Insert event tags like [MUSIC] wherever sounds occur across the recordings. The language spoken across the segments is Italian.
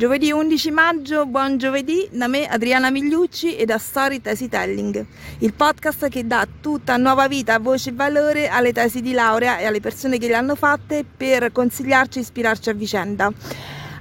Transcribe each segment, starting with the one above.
Giovedì 11 maggio, buon giovedì da me Adriana Migliucci e da Story Tesi Telling, il podcast che dà tutta nuova vita, voce e valore alle tesi di laurea e alle persone che le hanno fatte per consigliarci e ispirarci a vicenda.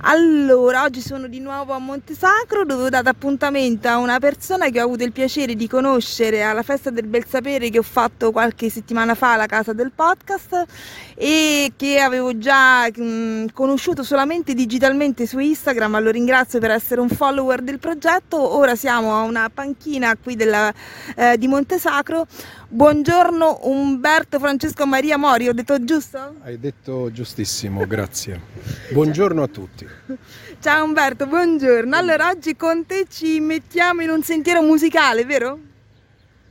Allora, oggi sono di nuovo a Montesacro dove ho dato appuntamento a una persona che ho avuto il piacere di conoscere alla festa del bel sapere che ho fatto qualche settimana fa alla casa del podcast e che avevo già mh, conosciuto solamente digitalmente su Instagram. Lo ringrazio per essere un follower del progetto. Ora siamo a una panchina qui della, eh, di Montesacro. Buongiorno Umberto Francesco Maria Mori, ho detto giusto? Hai detto giustissimo, grazie. Buongiorno a tutti. [LAUGHS] Ciao Umberto, buongiorno. Allora oggi con te ci mettiamo in un sentiero musicale, vero?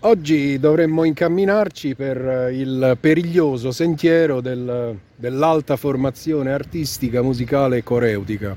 Oggi dovremmo incamminarci per il periglioso sentiero del, dell'alta formazione artistica, musicale e coreutica.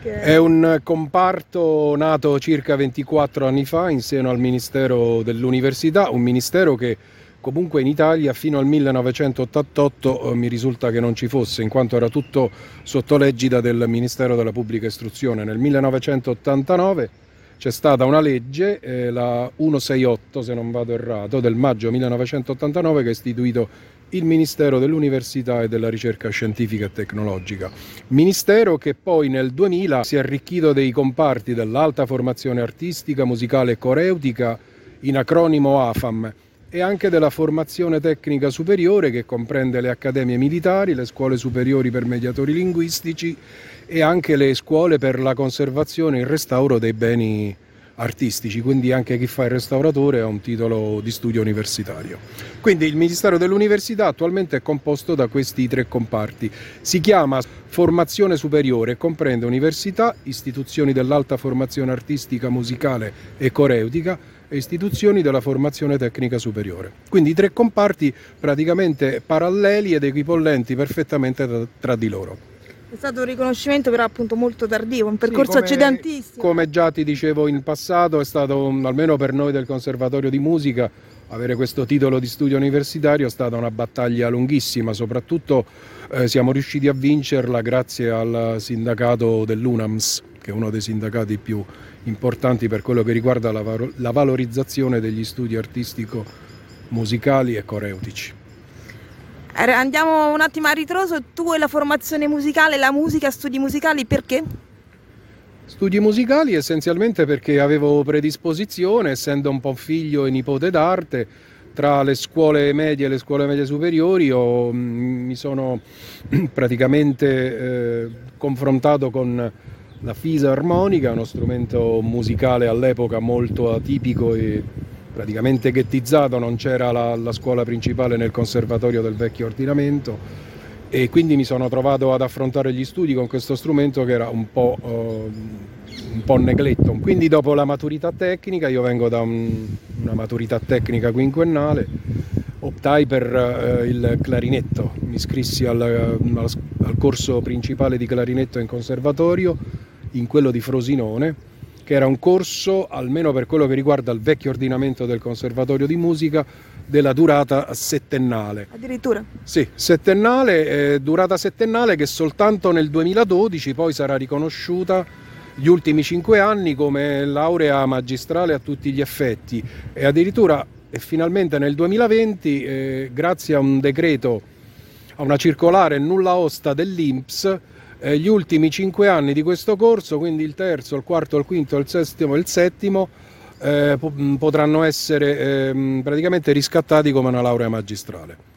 Okay. È un comparto nato circa 24 anni fa in seno al Ministero dell'Università, un ministero che comunque in Italia fino al 1988 eh, mi risulta che non ci fosse, in quanto era tutto sotto l'egida del Ministero della Pubblica Istruzione. Nel 1989 c'è stata una legge, eh, la 168 se non vado errato, del maggio 1989 che ha istituito il Ministero dell'Università e della Ricerca Scientifica e Tecnologica. Ministero che poi nel 2000 si è arricchito dei comparti dell'alta formazione artistica, musicale e coreutica, in acronimo AFAM, e anche della formazione tecnica superiore che comprende le accademie militari, le scuole superiori per mediatori linguistici e anche le scuole per la conservazione e il restauro dei beni artistici, quindi anche chi fa il restauratore ha un titolo di studio universitario. Quindi il Ministero dell'Università attualmente è composto da questi tre comparti. Si chiama formazione superiore comprende università, istituzioni dell'alta formazione artistica, musicale e coreutica e istituzioni della formazione tecnica superiore. Quindi i tre comparti praticamente paralleli ed equipollenti perfettamente tra di loro. È stato un riconoscimento però appunto molto tardivo, un percorso sì, come, accidentissimo. Come già ti dicevo in passato, è stato, almeno per noi del Conservatorio di Musica, avere questo titolo di studio universitario è stata una battaglia lunghissima, soprattutto eh, siamo riusciti a vincerla grazie al sindacato dell'UNAMS, che è uno dei sindacati più importanti per quello che riguarda la, la valorizzazione degli studi artistico musicali e coreutici. Andiamo un attimo a ritroso, tu e la formazione musicale, la musica, studi musicali, perché? Studi musicali essenzialmente perché avevo predisposizione, essendo un po' figlio e nipote d'arte, tra le scuole medie e le scuole medie superiori ho, mm, mi sono [CLEARS THROAT] praticamente eh, confrontato con la fisarmonica, uno strumento musicale all'epoca molto atipico e praticamente ghettizzato, non c'era la, la scuola principale nel conservatorio del vecchio ordinamento e quindi mi sono trovato ad affrontare gli studi con questo strumento che era un po', uh, un po negletto. Quindi dopo la maturità tecnica, io vengo da un, una maturità tecnica quinquennale, optai per uh, il clarinetto, mi iscrissi al, al, al corso principale di clarinetto in conservatorio, in quello di Frosinone che era un corso, almeno per quello che riguarda il vecchio ordinamento del Conservatorio di Musica, della durata settennale. Addirittura? Sì, settennale, eh, durata settennale che soltanto nel 2012 poi sarà riconosciuta gli ultimi cinque anni come laurea magistrale a tutti gli effetti e addirittura e finalmente nel 2020 eh, grazie a un decreto, a una circolare nulla osta dell'INPS eh, gli ultimi cinque anni di questo corso, quindi il terzo, il quarto, il quinto, il settimo e il settimo, eh, potranno essere eh, praticamente riscattati come una laurea magistrale.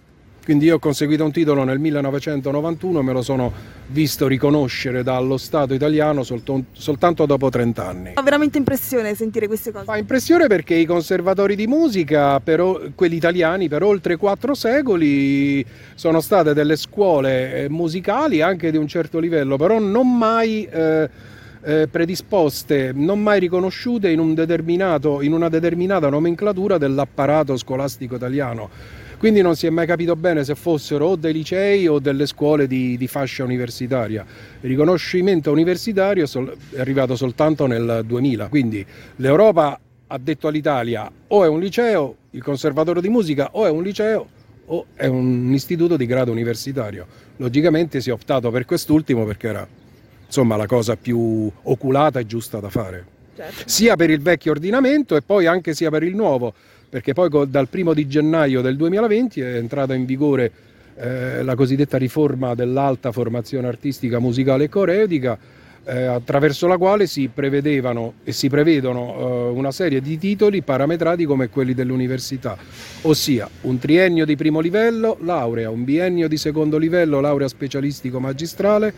Quindi io ho conseguito un titolo nel 1991 e me lo sono visto riconoscere dallo Stato italiano soltanto dopo 30 anni. Fa veramente impressione sentire queste cose. Fa impressione perché i conservatori di musica, per, quelli italiani, per oltre quattro secoli sono state delle scuole eh, musicali anche di un certo livello, però non mai... Eh, eh, predisposte, non mai riconosciute in, un in una determinata nomenclatura dell'apparato scolastico italiano quindi non si è mai capito bene se fossero o dei licei o delle scuole di, di fascia universitaria. Il riconoscimento universitario è arrivato soltanto nel 2000, quindi l'Europa ha detto all'Italia o è un liceo, il conservatorio di musica o è un liceo o è un istituto di grado universitario. Logicamente si è optato per quest'ultimo perché era insomma la cosa più oculata e giusta da fare. Certo. Sia per il vecchio ordinamento e poi anche sia per il nuovo, perché poi dal primo di gennaio del 2020 è entrata in vigore eh, la cosiddetta riforma dell'alta formazione artistica, musicale e coreutica, eh, attraverso la quale si prevedevano e si prevedono eh, una serie di titoli parametrati come quelli dell'università, ossia un triennio di primo livello, laurea, un biennio di secondo livello, laurea specialistico magistrale,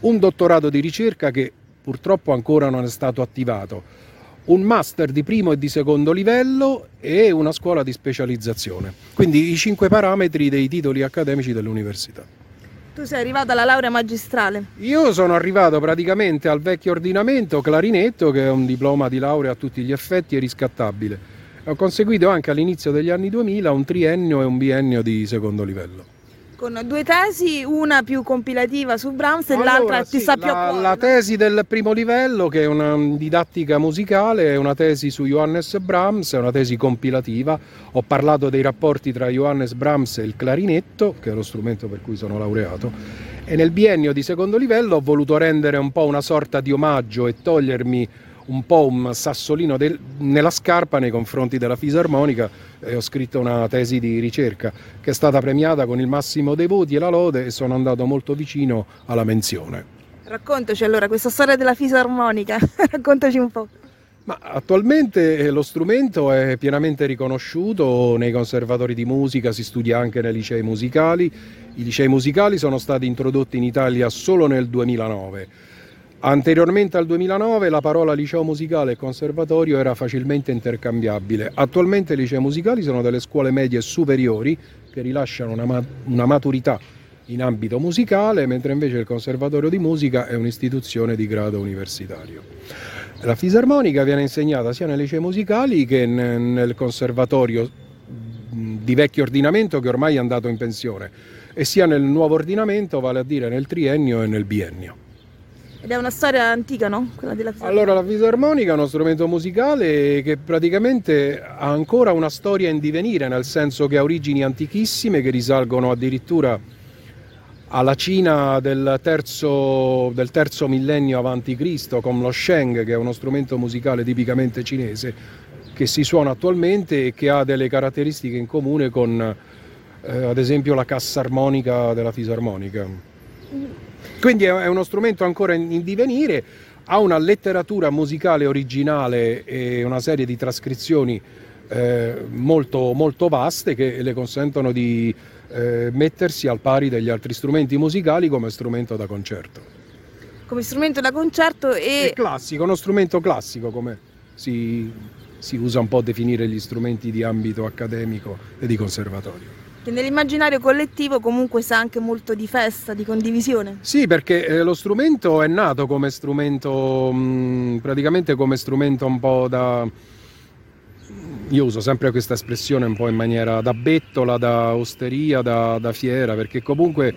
un dottorato di ricerca che purtroppo ancora non è stato attivato, un master di primo e di secondo livello e una scuola di specializzazione. Quindi i cinque parametri dei titoli accademici dell'università. Tu sei arrivato alla laurea magistrale? Io sono arrivato praticamente al vecchio ordinamento clarinetto, che è un diploma di laurea a tutti gli effetti e riscattabile. Ho conseguito anche all'inizio degli anni 2000 un triennio e un biennio di secondo livello con due tesi, una più compilativa su Brahms e allora, l'altra sì, ti sa più la, la tesi del primo livello, che è una didattica musicale, è una tesi su Johannes Brahms, è una tesi compilativa. Ho parlato dei rapporti tra Johannes Brahms e il clarinetto, che è lo strumento per cui sono laureato. E nel biennio di secondo livello ho voluto rendere un po' una sorta di omaggio e togliermi un po' un sassolino del, nella scarpa nei confronti della fisarmonica e ho scritto una tesi di ricerca che è stata premiata con il massimo dei voti e la lode e sono andato molto vicino alla menzione. Raccontaci allora questa storia della fisarmonica, [LAUGHS] raccontaci un po'. Ma attualmente lo strumento è pienamente riconosciuto nei conservatori di musica, si studia anche nei licei musicali. I licei musicali sono stati introdotti in Italia solo nel 2009 Anteriormente al 2009 la parola liceo musicale e conservatorio era facilmente intercambiabile. Attualmente i licei musicali sono delle scuole medie superiori che rilasciano una, una maturità in ambito musicale, mentre invece il conservatorio di musica è un'istituzione di grado universitario. La fisarmonica viene insegnata sia nei licei musicali che nel conservatorio di vecchio ordinamento che ormai è andato in pensione e sia nel nuovo ordinamento, vale a dire nel triennio e nel biennio. Ed è una storia antica, no? Quella della fisarmonica. Allora, la fisarmonica è uno strumento musicale che praticamente ha ancora una storia in divenire, nel senso che ha origini antichissime che risalgono addirittura alla Cina del terzo, del terzo millennio a.C., con lo Sheng, che è uno strumento musicale tipicamente cinese, che si suona attualmente e che ha delle caratteristiche in comune con, eh, ad esempio, la cassa armonica della fisarmonica. Quindi è uno strumento ancora in divenire, ha una letteratura musicale originale e una serie di trascrizioni eh, molto, molto, vaste che le consentono di eh, mettersi al pari degli altri strumenti musicali come strumento da concerto. Come strumento da concerto e... È classico, uno strumento classico come si, si usa un po' a definire gli strumenti di ambito accademico e di conservatorio che nell'immaginario collettivo comunque sa anche molto di festa, di condivisione. Sì, perché eh, lo strumento è nato come strumento, mh, mm, praticamente come strumento un po' da... Io uso sempre questa espressione un po' in maniera da bettola, da osteria, da, da fiera, perché comunque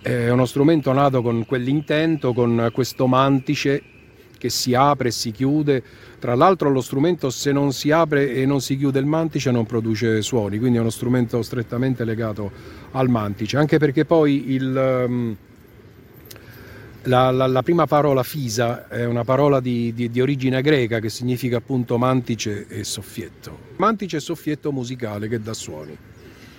è uno strumento nato con quell'intento, con questo mantice che si apre e si chiude. Tra l'altro lo strumento se non si apre e non si chiude il mantice non produce suoni, quindi è uno strumento strettamente legato al mantice, anche perché poi il, ehm, la, la, la, prima parola fisa è una parola di, di, di, origine greca che significa appunto mantice e soffietto. Mantice e soffietto musicale che dà suoni.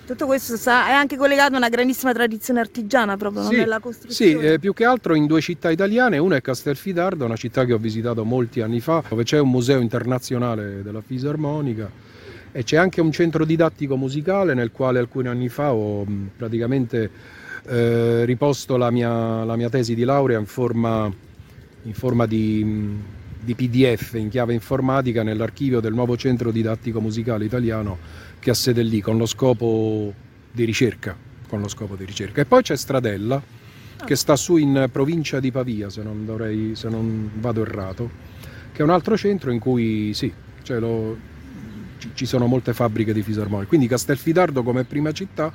Tutto questo è anche collegato a una grandissima tradizione artigiana proprio sì, nella costruzione. Sì, eh, più che altro in due città italiane, una è Castelfidardo, una città che ho visitato molti anni fa, dove c'è un museo internazionale della fisarmonica e c'è anche un centro didattico musicale nel quale alcuni anni fa ho praticamente eh, riposto la mia, la mia, tesi di laurea in forma, in forma di, di PDF in chiave informatica nell'archivio del nuovo centro didattico musicale italiano ha sede lì con lo scopo di ricerca. Scopo di ricerca. E poi c'è Stradella, che sta su in provincia di Pavia, se non, dovrei, se non vado errato, che è un altro centro in cui sì, cioè lo, ci sono molte fabbriche di fisarmonica. Quindi Castelfidardo come prima città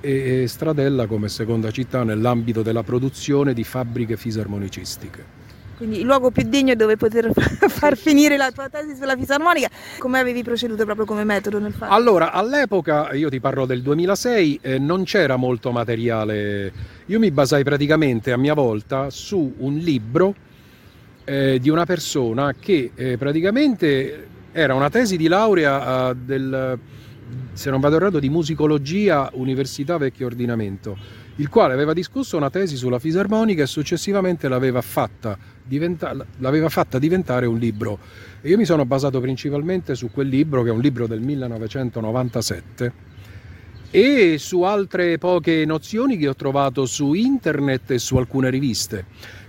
e Stradella come seconda città nell'ambito della produzione di fabbriche fisarmonicistiche. Quindi il luogo più degno dove poter [LAUGHS] far finire la tua tesi sulla fisarmonica. Come avevi proceduto proprio come metodo nel fare? Allora, all'epoca, io ti parlo del 2006, eh, non c'era molto materiale io mi basai praticamente a mia volta su un libro eh, di una persona che eh, praticamente era una tesi di laurea eh, del, se non vado errato, di musicologia Università Vecchio Ordinamento, il quale aveva discusso una tesi sulla fisarmonica e successivamente l'aveva fatta, diventa, l'aveva fatta diventare un libro. E io mi sono basato principalmente su quel libro, che è un libro del 1997, e su altre poche nozioni che ho trovato su internet e su alcune riviste.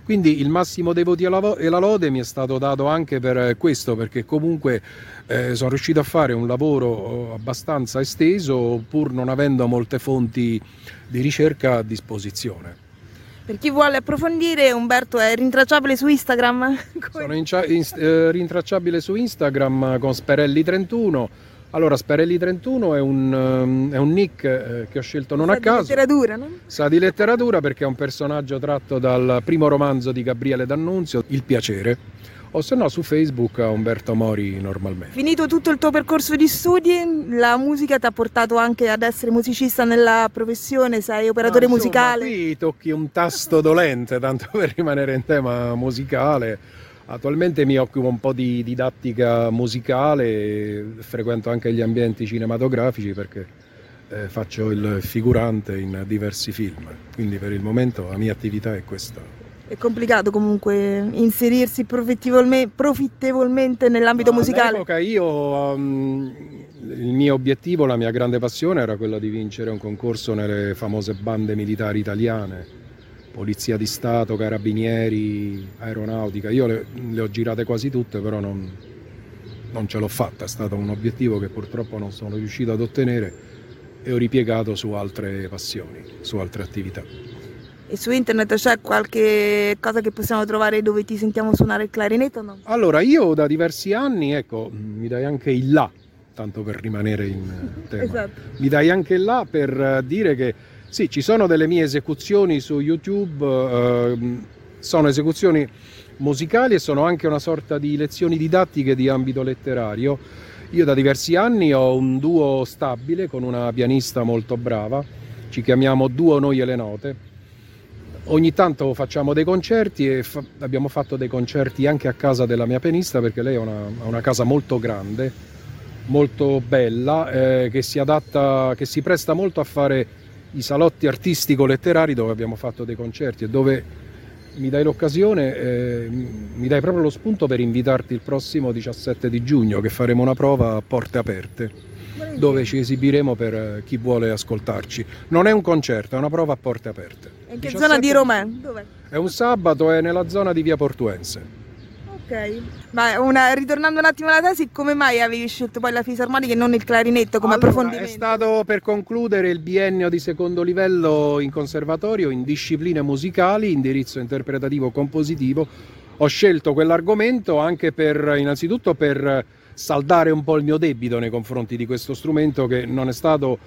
Quindi il massimo dei voti e la lode mi è stato dato anche per questo, perché comunque eh, sono riuscito a fare un lavoro eh, abbastanza esteso pur non avendo molte fonti di ricerca a disposizione. Per chi vuole approfondire, Umberto è rintracciabile su Instagram? [LAUGHS] Sono in, in, eh, rintracciabile su Instagram con Sperelli31 allora, Sperelli 31 è un, um, è un nick eh, che ho scelto non Sa a caso. Sa di letteratura, no? Sa di letteratura perché è un personaggio tratto dal primo romanzo di Gabriele D'Annunzio, Il piacere. O se no su Facebook a Umberto Mori normalmente. Finito tutto il tuo percorso di studi, la musica ti ha portato anche ad essere musicista nella professione, sei operatore no, insomma, musicale. Qui tocchi un tasto dolente, tanto [LAUGHS] per rimanere in tema musicale Attualmente mi occupo un po' di didattica musicale, frequento anche gli ambienti cinematografici perché eh, faccio il figurante in diversi film, quindi per il momento la mia attività è questa. È complicato comunque inserirsi profittevolmente nell'ambito Ma musicale? All'epoca io, um, il mio obiettivo, la mia grande passione era quella di vincere un concorso nelle famose bande militari italiane Polizia di Stato, Carabinieri, Aeronautica. Io le, le ho girate quasi tutte, però non, non ce l'ho fatta. È stato un obiettivo che purtroppo non sono riuscito ad ottenere e ho ripiegato su altre passioni, su altre attività. E su internet c'è qualche cosa che possiamo trovare dove ti sentiamo suonare il clarinetto? No? Allora, io da diversi anni, ecco, mi dai anche il là, tanto per rimanere in tema. esatto. Mi dai anche il là per dire che sì, ci sono delle mie esecuzioni su YouTube, eh, sono esecuzioni musicali e sono anche una sorta di lezioni didattiche di ambito letterario. Io da diversi anni ho un duo stabile con una pianista molto brava, ci chiamiamo Duo Noi e le Note. Ogni tanto facciamo dei concerti e fa- abbiamo fatto dei concerti anche a casa della mia pianista perché lei ha una, una casa molto grande, molto bella, eh, che si adatta, che si presta molto a fare i salotti artistico-letterari dove abbiamo fatto dei concerti e dove mi dai l'occasione, eh, mi dai proprio lo spunto per invitarti il prossimo 17 di giugno che faremo una prova a porte aperte dove ci esibiremo per eh, chi vuole ascoltarci. Non è un concerto, è una prova a porte aperte. In che 17... zona di Roma? Dov'è? È un sabato, è nella zona di Via Portuense. Ok, ma una, ritornando un attimo alla tesi, come mai avevi scelto poi la fisarmonica e non il clarinetto come allora, approfondimento? È stato per concludere il biennio di secondo livello in conservatorio in discipline musicali, indirizzo interpretativo compositivo. Ho scelto quell'argomento anche per, innanzitutto per saldare un po' il mio debito nei confronti di questo strumento che non è stato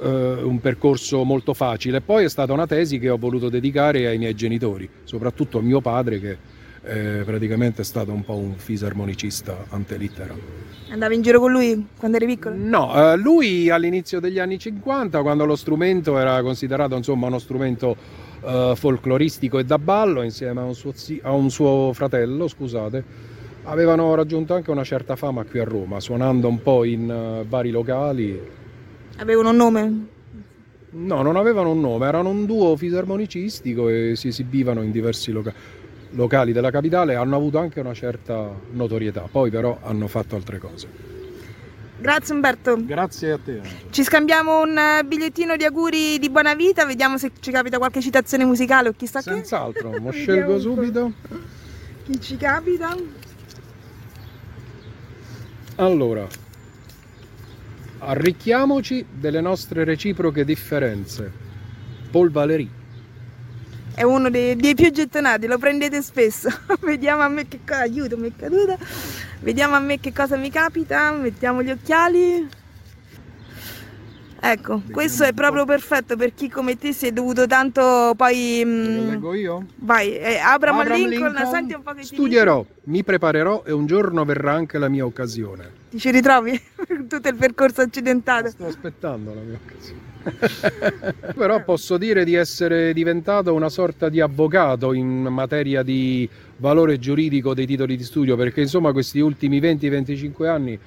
eh, un percorso molto facile. Poi è stata una tesi che ho voluto dedicare ai miei genitori, soprattutto a mio padre che eh, praticamente è stato un po' un fisarmonicista antelittera. Andavi in giro con lui quando eri piccolo? No, eh, lui all'inizio degli anni 50, quando lo strumento era considerato insomma uno strumento eh, folcloristico e da ballo, insieme a un, suo, a un suo fratello, scusate, avevano raggiunto anche una certa fama qui a Roma, suonando un po' in uh, vari locali. Avevano un nome? No, non avevano un nome, erano un duo fisarmonicistico e si esibivano in diversi locali locali della capitale hanno avuto anche una certa notorietà, poi però hanno fatto altre cose. Grazie Umberto. Grazie a te. Ci scambiamo un eh, bigliettino di auguri di buona vita, vediamo se ci capita qualche citazione musicale o chissà Senz'altro, che. Senz'altro, lo [LAUGHS] scelgo subito. Chi ci capita? Allora, arricchiamoci delle nostre reciproche differenze. Paul Valéry è uno dei, dei, più gettonati, lo prendete spesso. [LAUGHS] Vediamo a me che cosa, aiuto, mi è caduta. Vediamo a me che cosa mi capita, mettiamo gli occhiali. Ecco, Vediamo questo è proprio perfetto per chi come te si è dovuto tanto poi... Mh... Lo leggo io? Vai, eh, Abraham, Abraham Lincoln, Lincoln, senti un po' che Studierò, mi preparerò e un giorno verrà anche la mia occasione. Ti ci ritrovi? [LAUGHS] Tutto il percorso accidentato. Sto aspettando la mia occasione. [LAUGHS] Però posso dire di essere diventato una sorta di avvocato in materia di valore giuridico dei titoli di studio, perché insomma questi ultimi 20-25 anni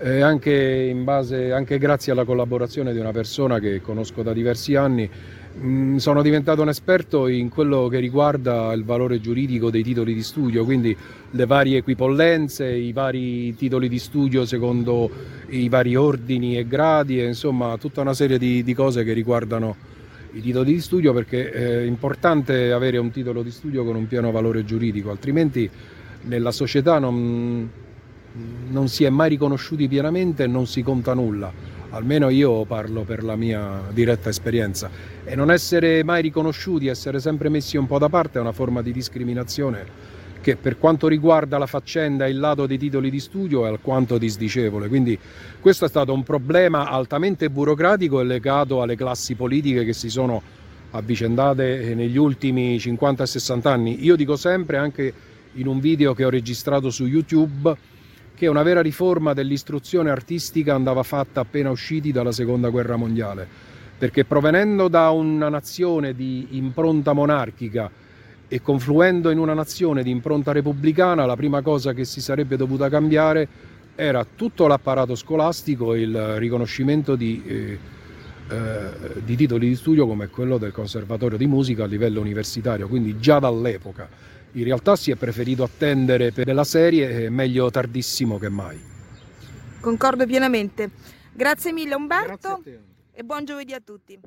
eh, anche, base, anche, grazie alla collaborazione di una persona che conosco da diversi anni, mh, mm, sono diventato un esperto in quello che riguarda il valore giuridico dei titoli di studio, quindi le varie equipollenze, i vari titoli di studio secondo i vari ordini e gradi, e, insomma tutta una serie di, di cose che riguardano i titoli di studio perché è importante avere un titolo di studio con un pieno valore giuridico, altrimenti nella società non, non si è mai riconosciuti pienamente e non si conta nulla, almeno io parlo per la mia diretta esperienza. E non essere mai riconosciuti, essere sempre messi un po' da parte è una forma di discriminazione che per quanto riguarda la faccenda e il lato dei titoli di studio è alquanto disdicevole. Quindi questo è stato un problema altamente burocratico e legato alle classi politiche che si sono avvicendate negli ultimi 50 60 anni. Io dico sempre, anche in un video che ho registrato su YouTube, che una vera riforma dell'istruzione artistica andava fatta appena usciti dalla seconda guerra mondiale, perché provenendo da una nazione di impronta monarchica e confluendo in una nazione di impronta repubblicana, la prima cosa che si sarebbe dovuta cambiare era tutto l'apparato scolastico e il riconoscimento di, eh, eh, di titoli di studio come quello del conservatorio di musica a livello universitario, quindi già dall'epoca. In realtà si è preferito attendere per la serie, è meglio tardissimo che mai. Concordo pienamente. Grazie mille Umberto Grazie e buon giovedì a tutti.